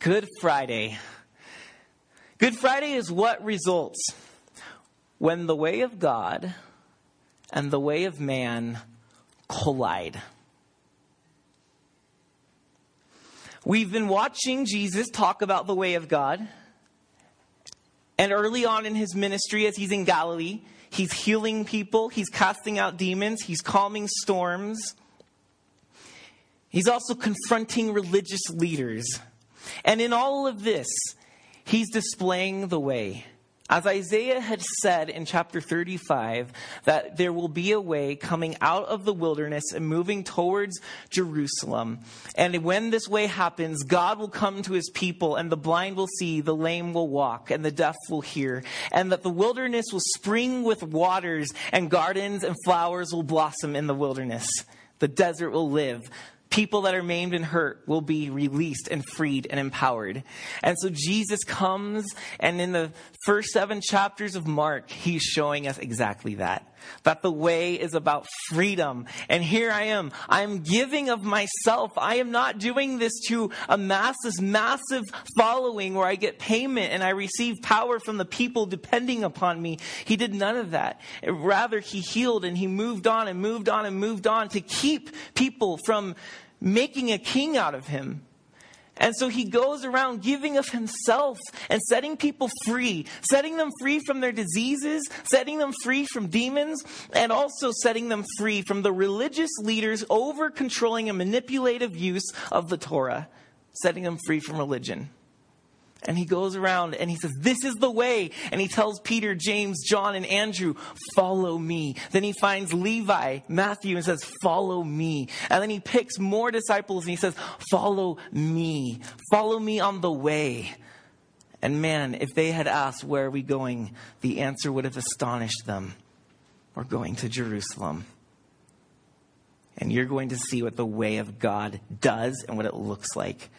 Good Friday. Good Friday is what results when the way of God and the way of man collide. We've been watching Jesus talk about the way of God. And early on in his ministry, as he's in Galilee, he's healing people, he's casting out demons, he's calming storms. He's also confronting religious leaders and in all of this, he's displaying the way. As Isaiah had said in chapter 35, that there will be a way coming out of the wilderness and moving towards Jerusalem. And when this way happens, God will come to his people, and the blind will see, the lame will walk, and the deaf will hear. And that the wilderness will spring with waters, and gardens and flowers will blossom in the wilderness. The desert will live people that are maimed and hurt will be released and freed and empowered. And so Jesus comes, and in the first seven chapters of Mark, he's showing us exactly that. That the way is about freedom. And here I am. I'm giving of myself. I am not doing this to amass this massive following where I get payment and I receive power from the people depending upon me. He did none of that. Rather, he healed and he moved on and moved on and moved on to keep people from making a king out of him. And so he goes around giving of himself and setting people free, setting them free from their diseases, setting them free from demons, and also setting them free from the religious leaders over controlling a manipulative use of the Torah, setting them free from religion. And he goes around and he says, This is the way. And he tells Peter, James, John, and Andrew, Follow me. Then he finds Levi, Matthew, and says, Follow me. And then he picks more disciples and he says, Follow me. Follow me on the way. And man, if they had asked, Where are we going? the answer would have astonished them. We're going to Jerusalem. And you're going to see what the way of God does and what it looks like.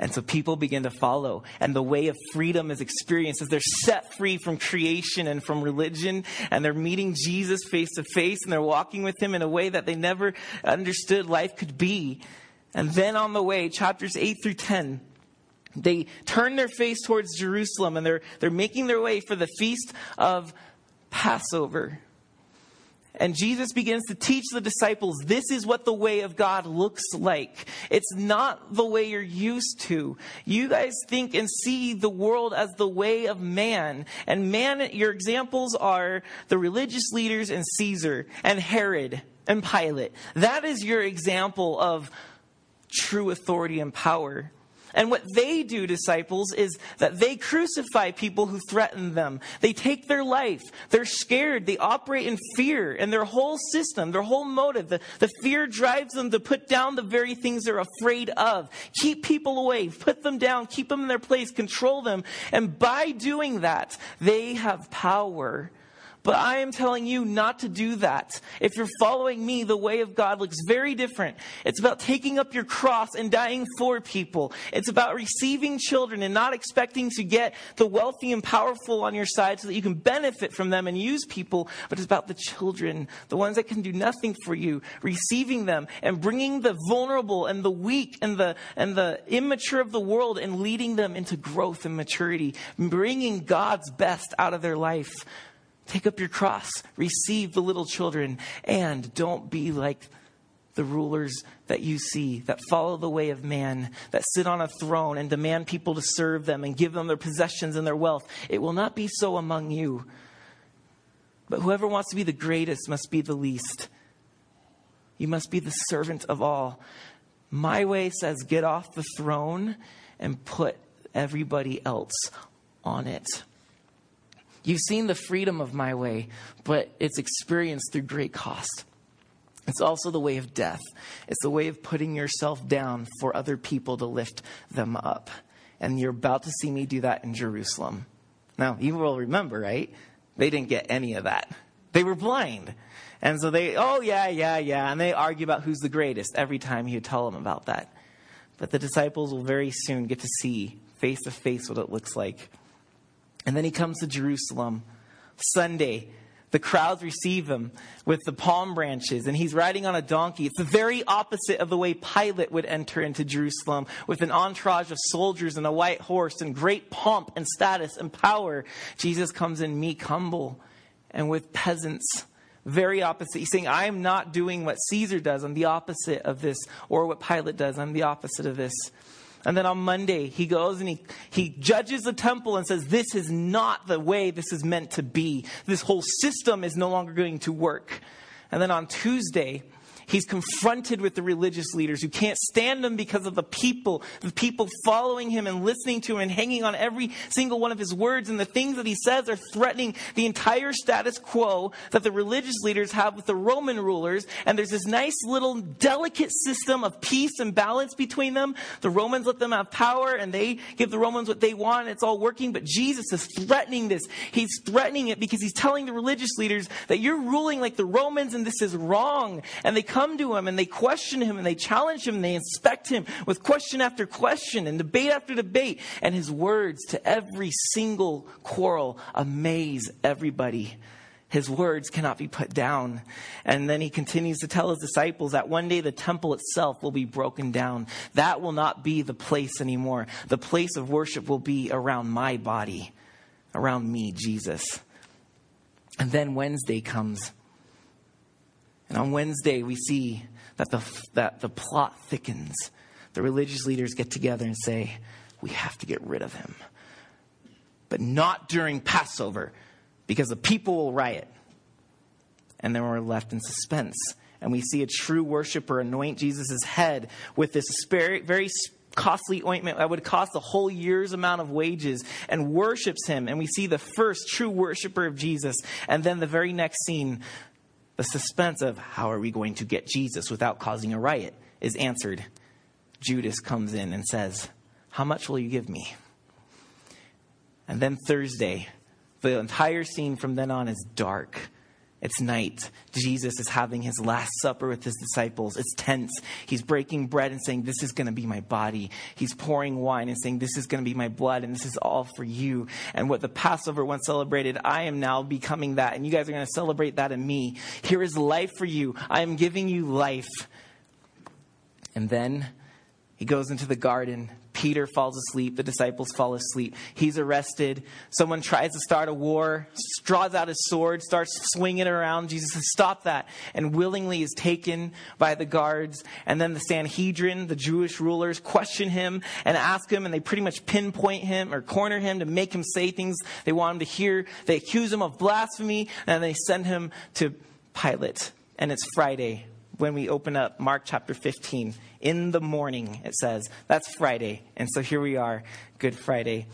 And so people begin to follow. And the way of freedom is experienced as they're set free from creation and from religion. And they're meeting Jesus face to face and they're walking with him in a way that they never understood life could be. And then on the way, chapters 8 through 10, they turn their face towards Jerusalem and they're, they're making their way for the feast of Passover. And Jesus begins to teach the disciples this is what the way of God looks like. It's not the way you're used to. You guys think and see the world as the way of man. And man, your examples are the religious leaders and Caesar and Herod and Pilate. That is your example of true authority and power. And what they do, disciples, is that they crucify people who threaten them. They take their life. They're scared. They operate in fear. And their whole system, their whole motive, the, the fear drives them to put down the very things they're afraid of. Keep people away. Put them down. Keep them in their place. Control them. And by doing that, they have power but I am telling you not to do that. If you're following me, the way of God looks very different. It's about taking up your cross and dying for people. It's about receiving children and not expecting to get the wealthy and powerful on your side so that you can benefit from them and use people. But it's about the children, the ones that can do nothing for you, receiving them and bringing the vulnerable and the weak and the, and the immature of the world and leading them into growth and maturity, bringing God's best out of their life. Take up your cross, receive the little children, and don't be like the rulers that you see that follow the way of man, that sit on a throne and demand people to serve them and give them their possessions and their wealth. It will not be so among you. But whoever wants to be the greatest must be the least. You must be the servant of all. My way says get off the throne and put everybody else on it. You've seen the freedom of my way, but it's experienced through great cost. It's also the way of death. It's the way of putting yourself down for other people to lift them up. And you're about to see me do that in Jerusalem. Now, you will remember, right? They didn't get any of that. They were blind. And so they, oh, yeah, yeah, yeah. And they argue about who's the greatest every time you tell them about that. But the disciples will very soon get to see face to face what it looks like and then he comes to Jerusalem. Sunday, the crowds receive him with the palm branches, and he's riding on a donkey. It's the very opposite of the way Pilate would enter into Jerusalem with an entourage of soldiers and a white horse and great pomp and status and power. Jesus comes in meek, humble, and with peasants. Very opposite. He's saying, I am not doing what Caesar does. I'm the opposite of this. Or what Pilate does. I'm the opposite of this. And then on Monday, he goes and he, he judges the temple and says, This is not the way this is meant to be. This whole system is no longer going to work. And then on Tuesday, He's confronted with the religious leaders who can't stand him because of the people, the people following him and listening to him and hanging on every single one of his words. And the things that he says are threatening the entire status quo that the religious leaders have with the Roman rulers. And there's this nice little delicate system of peace and balance between them. The Romans let them have power and they give the Romans what they want. It's all working. But Jesus is threatening this. He's threatening it because he's telling the religious leaders that you're ruling like the Romans and this is wrong. And they come come to him and they question him and they challenge him and they inspect him with question after question and debate after debate. And his words to every single quarrel amaze everybody. His words cannot be put down. And then he continues to tell his disciples that one day the temple itself will be broken down. That will not be the place anymore. The place of worship will be around my body, around me, Jesus. And then Wednesday comes. And on Wednesday, we see that the, that the plot thickens. The religious leaders get together and say, We have to get rid of him. But not during Passover, because the people will riot. And then we're left in suspense. And we see a true worshiper anoint Jesus' head with this very costly ointment that would cost a whole year's amount of wages and worships him. And we see the first true worshiper of Jesus. And then the very next scene, the suspense of how are we going to get Jesus without causing a riot is answered. Judas comes in and says, How much will you give me? And then Thursday, the entire scene from then on is dark. It's night. Jesus is having his last supper with his disciples. It's tense. He's breaking bread and saying, This is going to be my body. He's pouring wine and saying, This is going to be my blood, and this is all for you. And what the Passover once celebrated, I am now becoming that, and you guys are going to celebrate that in me. Here is life for you. I am giving you life. And then he goes into the garden Peter falls asleep. The disciples fall asleep. He's arrested. Someone tries to start a war, draws out his sword, starts swinging it around. Jesus says, Stop that. And willingly is taken by the guards. And then the Sanhedrin, the Jewish rulers, question him and ask him, and they pretty much pinpoint him or corner him to make him say things they want him to hear. They accuse him of blasphemy, and they send him to Pilate. And it's Friday when we open up Mark chapter 15. In the morning, it says. That's Friday. And so here we are, Good Friday.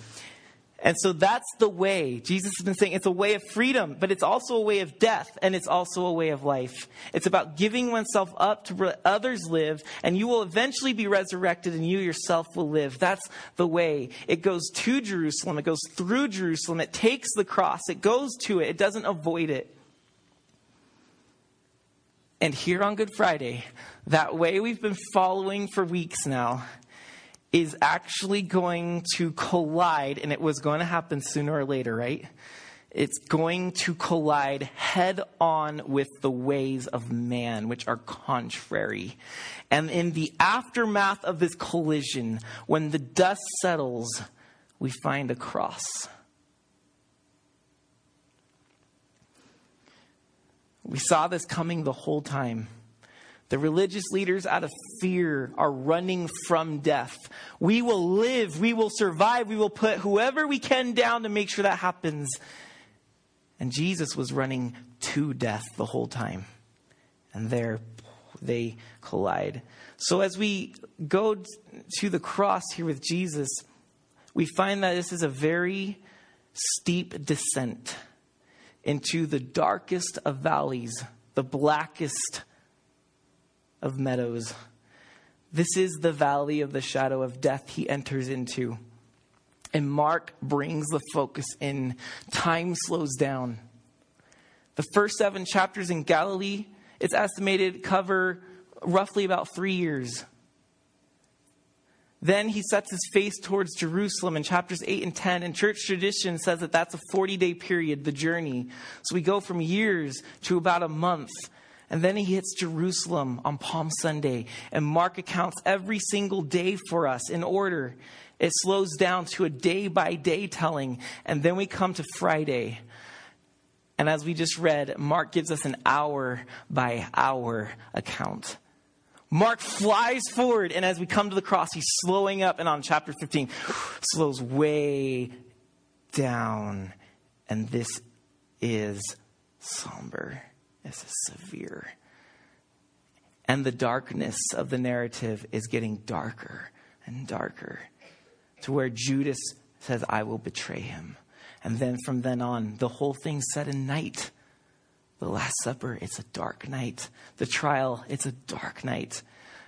And so that's the way. Jesus has been saying it's a way of freedom, but it's also a way of death, and it's also a way of life. It's about giving oneself up to let others live, and you will eventually be resurrected, and you yourself will live. That's the way. It goes to Jerusalem, it goes through Jerusalem, it takes the cross, it goes to it, it doesn't avoid it. And here on Good Friday, that way we've been following for weeks now is actually going to collide, and it was going to happen sooner or later, right? It's going to collide head on with the ways of man, which are contrary. And in the aftermath of this collision, when the dust settles, we find a cross. We saw this coming the whole time. The religious leaders, out of fear, are running from death. We will live. We will survive. We will put whoever we can down to make sure that happens. And Jesus was running to death the whole time. And there they collide. So as we go to the cross here with Jesus, we find that this is a very steep descent into the darkest of valleys, the blackest of meadows. This is the valley of the shadow of death he enters into. And Mark brings the focus in. Time slows down. The first seven chapters in Galilee, it's estimated, cover roughly about three years. Then he sets his face towards Jerusalem in chapters 8 and 10. And church tradition says that that's a 40 day period, the journey. So we go from years to about a month. And then he hits Jerusalem on Palm Sunday. And Mark accounts every single day for us in order. It slows down to a day by day telling. And then we come to Friday. And as we just read, Mark gives us an hour by hour account. Mark flies forward, and as we come to the cross, he's slowing up, and on chapter 15, slows way down. And this is somber. This is severe. And the darkness of the narrative is getting darker and darker to where Judas says, I will betray him. And then from then on, the whole thing's set in night. The Last Supper, it's a dark night. The trial, it's a dark night.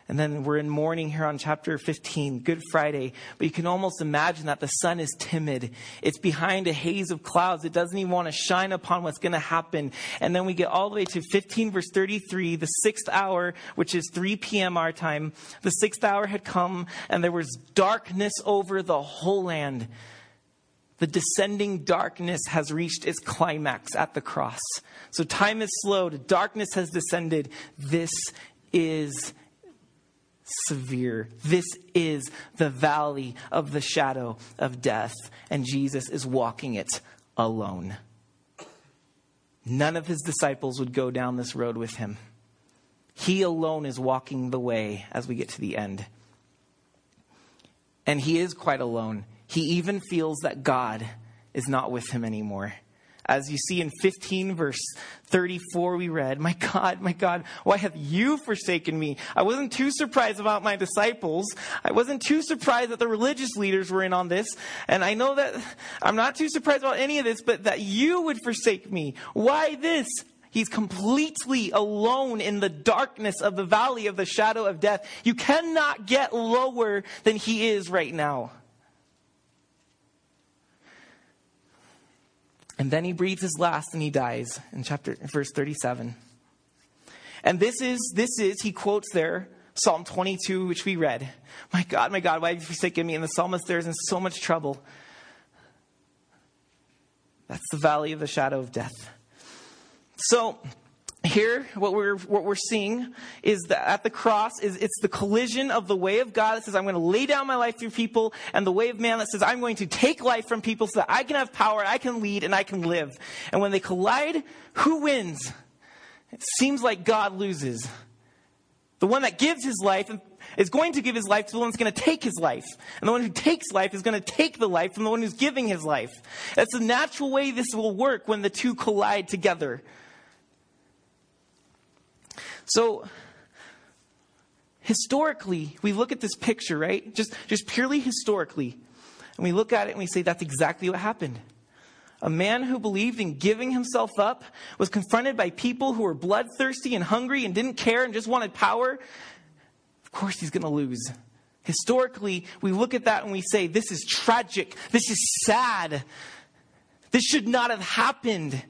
And then we're in morning here on chapter 15, Good Friday. But you can almost imagine that the sun is timid. It's behind a haze of clouds. It doesn't even want to shine upon what's going to happen. And then we get all the way to 15 verse 33, the sixth hour, which is 3 p.m. our time. The sixth hour had come and there was darkness over the whole land. The descending darkness has reached its climax at the cross. So time is slowed. Darkness has descended. This is severe. This is the valley of the shadow of death, and Jesus is walking it alone. None of his disciples would go down this road with him. He alone is walking the way as we get to the end. And he is quite alone. He even feels that God is not with him anymore. As you see in 15 verse 34, we read, My God, my God, why have you forsaken me? I wasn't too surprised about my disciples. I wasn't too surprised that the religious leaders were in on this. And I know that I'm not too surprised about any of this, but that you would forsake me. Why this? He's completely alone in the darkness of the valley of the shadow of death. You cannot get lower than he is right now. And then he breathes his last and he dies in chapter verse 37. And this is this is he quotes there Psalm 22 which we read. My God, my God, why have you forsaken me? And the psalmist there is in so much trouble. That's the valley of the shadow of death. So here what we're what we're seeing is that at the cross is it's the collision of the way of god that says i'm going to lay down my life through people and the way of man that says i'm going to take life from people so that i can have power i can lead and i can live and when they collide who wins it seems like god loses the one that gives his life is going to give his life to the one that's going to take his life. And the one who takes life is going to take the life from the one who's giving his life. That's the natural way this will work when the two collide together. So, historically, we look at this picture, right? Just, just purely historically. And we look at it and we say, that's exactly what happened. A man who believed in giving himself up was confronted by people who were bloodthirsty and hungry and didn't care and just wanted power. Of course, he's going to lose. Historically, we look at that and we say, this is tragic. This is sad. This should not have happened.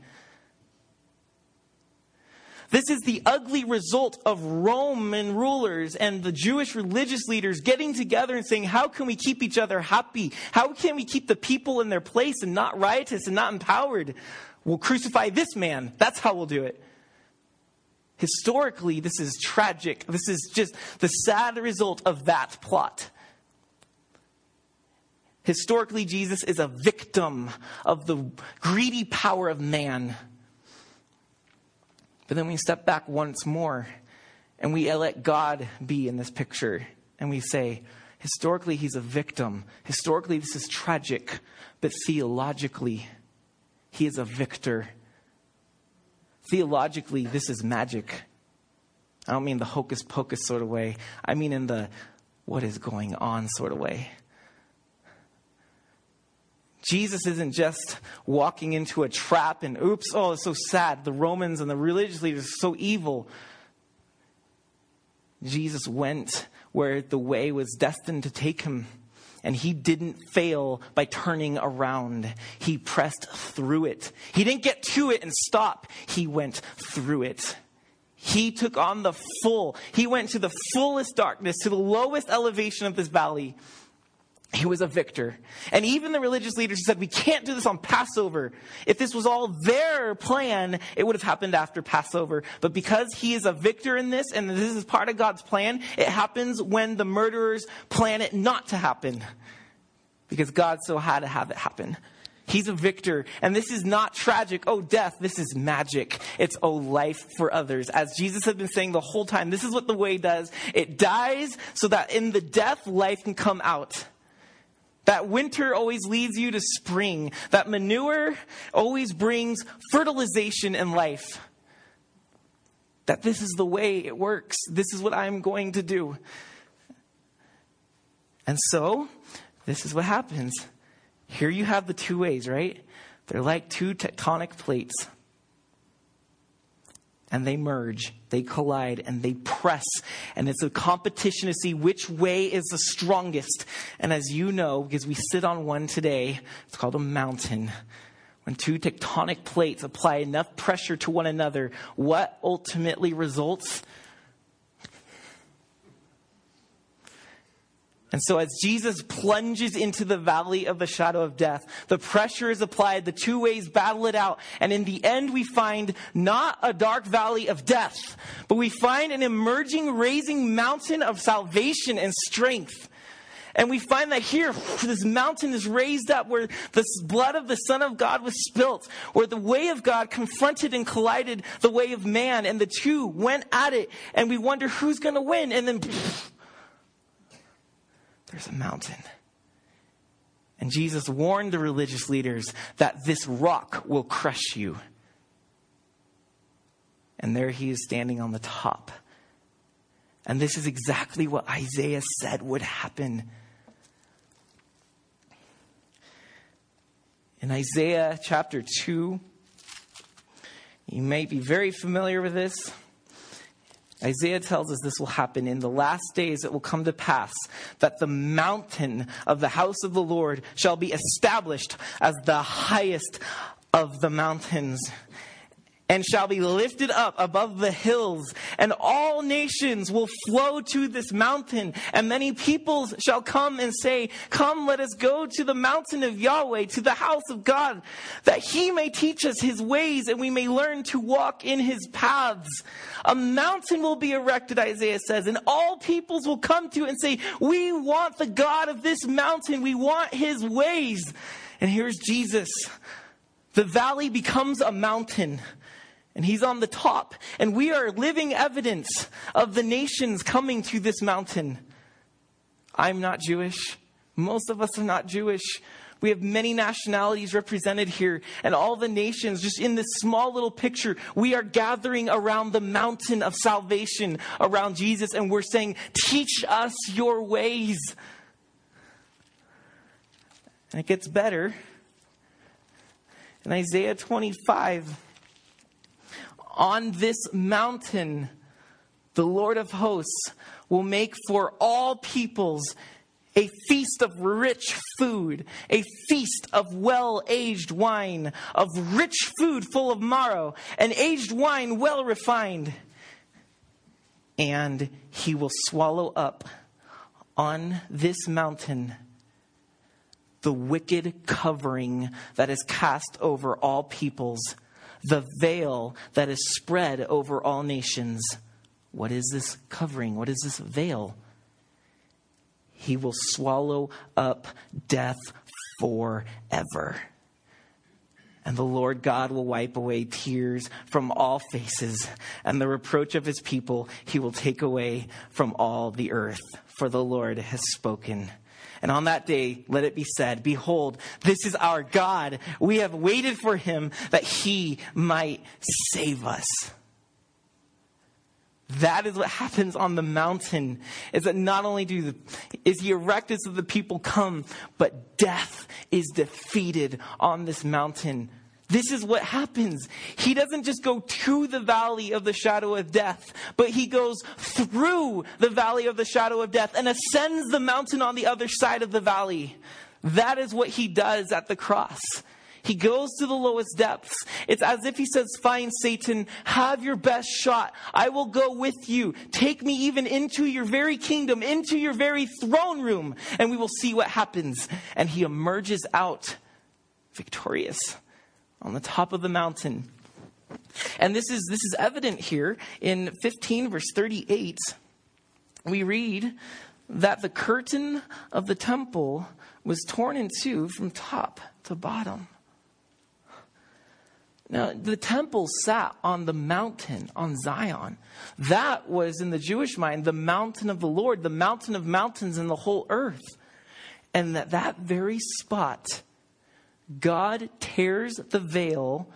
This is the ugly result of Roman rulers and the Jewish religious leaders getting together and saying, how can we keep each other happy? How can we keep the people in their place and not riotous and not empowered? We'll crucify this man. That's how we'll do it. Historically, this is tragic. This is just the sad result of that plot. Historically, Jesus is a victim of the greedy power of man. But then we step back once more and we let God be in this picture and we say, historically, he's a victim. Historically, this is tragic, but theologically, he is a victor. Theologically, this is magic. I don't mean the hocus pocus sort of way, I mean in the what is going on sort of way. Jesus isn't just walking into a trap and oops, oh, it's so sad. The Romans and the religious leaders are so evil. Jesus went where the way was destined to take him. And he didn't fail by turning around. He pressed through it. He didn't get to it and stop. He went through it. He took on the full, he went to the fullest darkness, to the lowest elevation of this valley he was a victor. And even the religious leaders said, we can't do this on Passover. If this was all their plan, it would have happened after Passover. But because he is a victor in this, and this is part of God's plan, it happens when the murderers plan it not to happen. Because God so had to have it happen. He's a victor. And this is not tragic. Oh, death. This is magic. It's oh, life for others. As Jesus has been saying the whole time, this is what the way does. It dies so that in the death, life can come out. That winter always leads you to spring. That manure always brings fertilization in life. That this is the way it works. This is what I'm going to do. And so, this is what happens. Here you have the two ways, right? They're like two tectonic plates and they merge, they collide, and they press. And it's a competition to see which way is the strongest. And as you know, because we sit on one today, it's called a mountain. When two tectonic plates apply enough pressure to one another, what ultimately results? And so, as Jesus plunges into the valley of the shadow of death, the pressure is applied, the two ways battle it out, and in the end, we find not a dark valley of death, but we find an emerging, raising mountain of salvation and strength. And we find that here, this mountain is raised up where the blood of the Son of God was spilt, where the way of God confronted and collided the way of man, and the two went at it, and we wonder who's going to win, and then there's a mountain. And Jesus warned the religious leaders that this rock will crush you. And there he is standing on the top. And this is exactly what Isaiah said would happen. In Isaiah chapter 2, you may be very familiar with this. Isaiah tells us this will happen in the last days. It will come to pass that the mountain of the house of the Lord shall be established as the highest of the mountains and shall be lifted up above the hills, and all nations will flow to this mountain, and many peoples shall come and say, Come, let us go to the mountain of Yahweh, to the house of God, that he may teach us his ways, and we may learn to walk in his paths. A mountain will be erected, Isaiah says, and all peoples will come to it and say, We want the God of this mountain, we want his ways. And here's Jesus. The valley becomes a mountain and he's on the top. And we are living evidence of the nations coming to this mountain. I'm not Jewish. Most of us are not Jewish. We have many nationalities represented here, and all the nations, just in this small little picture, we are gathering around the mountain of salvation, around Jesus, and we're saying, Teach us your ways. And it gets better. In Isaiah 25, on this mountain, the Lord of hosts will make for all peoples a feast of rich food, a feast of well aged wine, of rich food full of marrow, and aged wine well refined. And he will swallow up on this mountain the wicked covering that is cast over all peoples the veil that is spread over all nations. What is this covering? What is this veil? He will swallow up death forever. And the Lord God will wipe away tears from all faces, and the reproach of his people he will take away from all the earth. For the Lord has spoken. And on that day, let it be said, Behold, this is our God. We have waited for him that he might save us. That is what happens on the mountain. Is that not only do the, is he erected so the people come, but death is defeated on this mountain. This is what happens. He doesn't just go to the valley of the shadow of death, but he goes through the valley of the shadow of death and ascends the mountain on the other side of the valley. That is what he does at the cross. He goes to the lowest depths. It's as if he says, Fine, Satan, have your best shot. I will go with you. Take me even into your very kingdom, into your very throne room, and we will see what happens. And he emerges out victorious on the top of the mountain. And this is, this is evident here in 15, verse 38. We read that the curtain of the temple was torn in two from top to bottom. Now, the temple sat on the mountain, on Zion. That was, in the Jewish mind, the mountain of the Lord, the mountain of mountains in the whole earth. And that that very spot, God tears the veil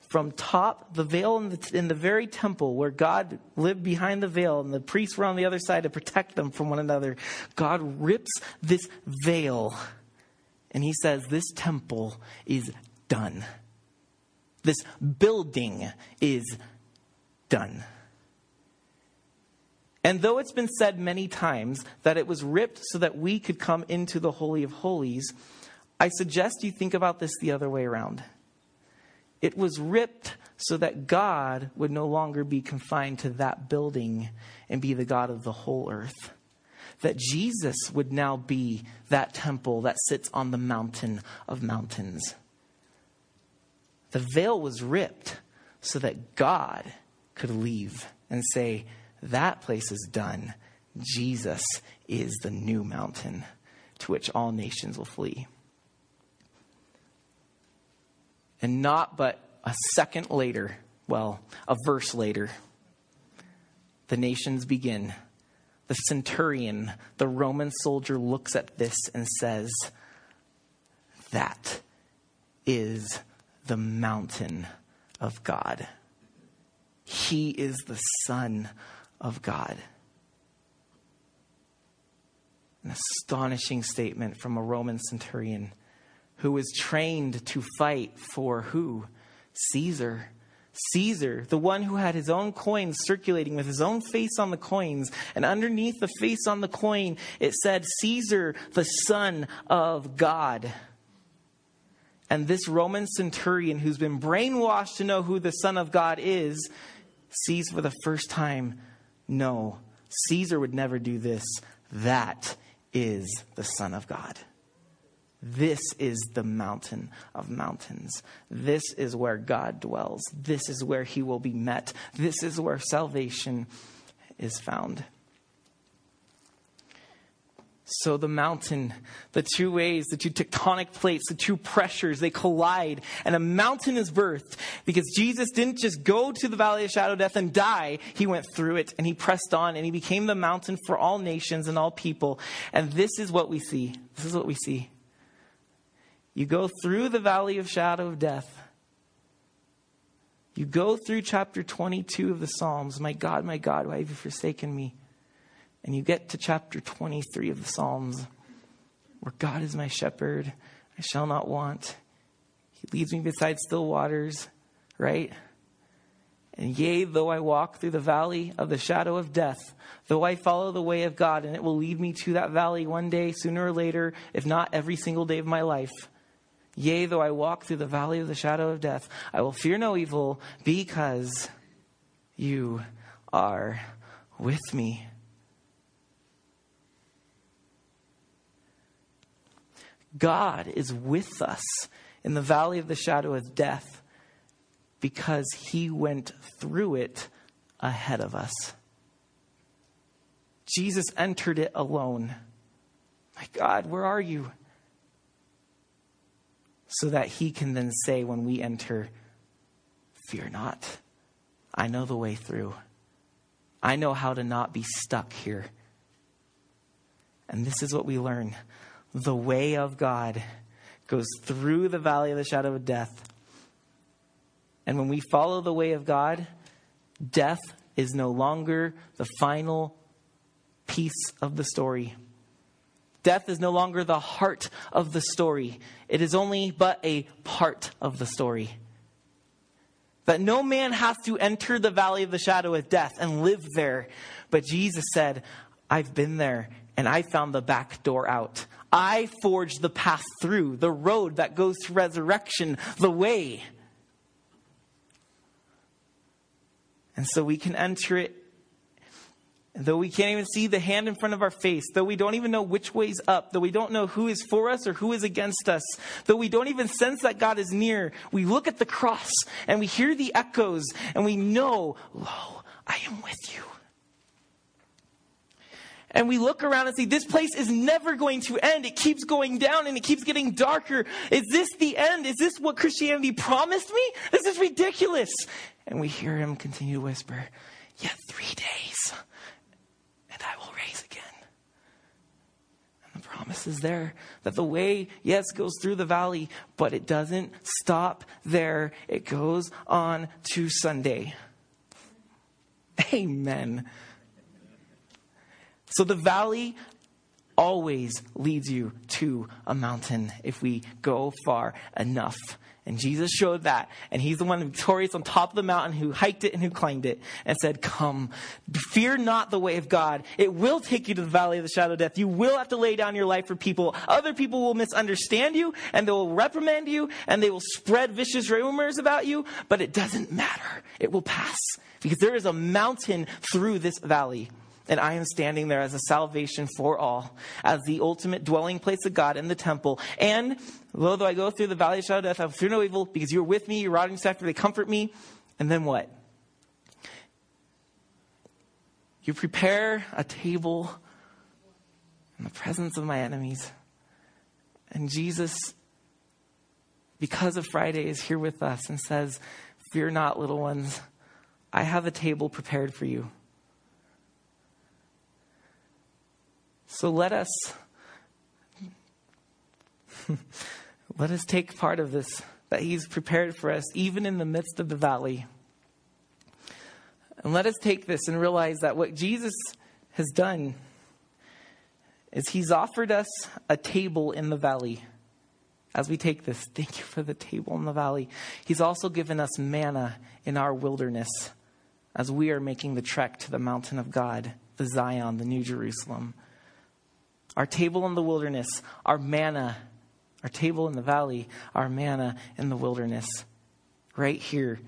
from top, the veil in the, in the very temple where God lived behind the veil and the priests were on the other side to protect them from one another. God rips this veil and he says, This temple is done. This building is done. And though it's been said many times that it was ripped so that we could come into the Holy of Holies, I suggest you think about this the other way around. It was ripped so that God would no longer be confined to that building and be the God of the whole earth. That Jesus would now be that temple that sits on the mountain of mountains. The veil was ripped so that God could leave and say, That place is done. Jesus is the new mountain to which all nations will flee. And not but a second later, well, a verse later, the nations begin. The centurion, the Roman soldier, looks at this and says, That is the mountain of God. He is the Son of God. An astonishing statement from a Roman centurion who was trained to fight for who? Caesar. Caesar, the one who had his own coins circulating with his own face on the coins, and underneath the face on the coin, it said, Caesar, the Son of God. And this Roman centurion, who's been brainwashed to know who the Son of God is, sees for the first time no, Caesar would never do this. That is the Son of God. This is the mountain of mountains. This is where God dwells. This is where he will be met. This is where salvation is found. So the mountain, the two ways, the two tectonic plates, the two pressures, they collide, and a mountain is birthed because Jesus didn't just go to the valley of shadow death and die. He went through it and he pressed on and he became the mountain for all nations and all people. And this is what we see. This is what we see. You go through the valley of shadow of death. You go through chapter 22 of the Psalms. My God, my God, why have you forsaken me? And you get to chapter 23 of the Psalms, where God is my shepherd, I shall not want. He leads me beside still waters, right? And yea, though I walk through the valley of the shadow of death, though I follow the way of God, and it will lead me to that valley one day, sooner or later, if not every single day of my life. Yea, though I walk through the valley of the shadow of death, I will fear no evil because you are with me. God is with us in the valley of the shadow of death because he went through it ahead of us. Jesus entered it alone. My God, where are you? So that he can then say when we enter, Fear not. I know the way through. I know how to not be stuck here. And this is what we learn the way of God goes through the valley of the shadow of death. And when we follow the way of God, death is no longer the final piece of the story. Death is no longer the heart of the story. It is only but a part of the story. That no man has to enter the valley of the shadow of death and live there. But Jesus said, I've been there and I found the back door out. I forged the path through, the road that goes to resurrection, the way. And so we can enter it though we can't even see the hand in front of our face, though we don't even know which way's up, though we don't know who is for us or who is against us, though we don't even sense that God is near, we look at the cross and we hear the echoes and we know, lo, I am with you. And we look around and see this place is never going to end. It keeps going down and it keeps getting darker. Is this the end? Is this what Christianity promised me? This is ridiculous. And we hear him continue to whisper, Yet three days and I will raise again. And the promise is there that the way, yes, goes through the valley, but it doesn't stop there. It goes on to Sunday. Amen. So the valley always leads you to a mountain if we go far enough. And Jesus showed that. And he's the one victorious on top of the mountain who hiked it and who climbed it and said, Come, fear not the way of God. It will take you to the valley of the shadow of death. You will have to lay down your life for people. Other people will misunderstand you and they will reprimand you and they will spread vicious rumors about you, but it doesn't matter. It will pass because there is a mountain through this valley. And I am standing there as a salvation for all, as the ultimate dwelling place of God in the temple. And lo, though I go through the valley of shadow of death, I fear no evil because you're with me, your rod and staff, they comfort me. And then what? You prepare a table in the presence of my enemies. And Jesus, because of Friday, is here with us and says, Fear not, little ones. I have a table prepared for you. So let us let us take part of this that he's prepared for us even in the midst of the valley. And let us take this and realize that what Jesus has done is he's offered us a table in the valley. As we take this, thank you for the table in the valley. He's also given us manna in our wilderness as we are making the trek to the mountain of God, the Zion, the New Jerusalem our table in the wilderness, our manna, our table in the valley, our manna in the wilderness. Right here,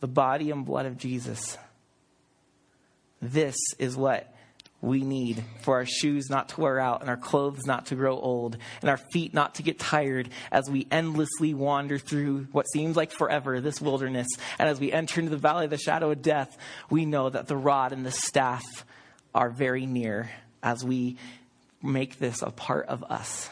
the body and blood of Jesus. This is what we need for our shoes not to wear out and our clothes not to grow old and our feet not to get tired as we endlessly wander through what seems like forever, this wilderness. And as we enter into the valley of the shadow of death, we know that the rod and the staff are very near as we make this a part of us.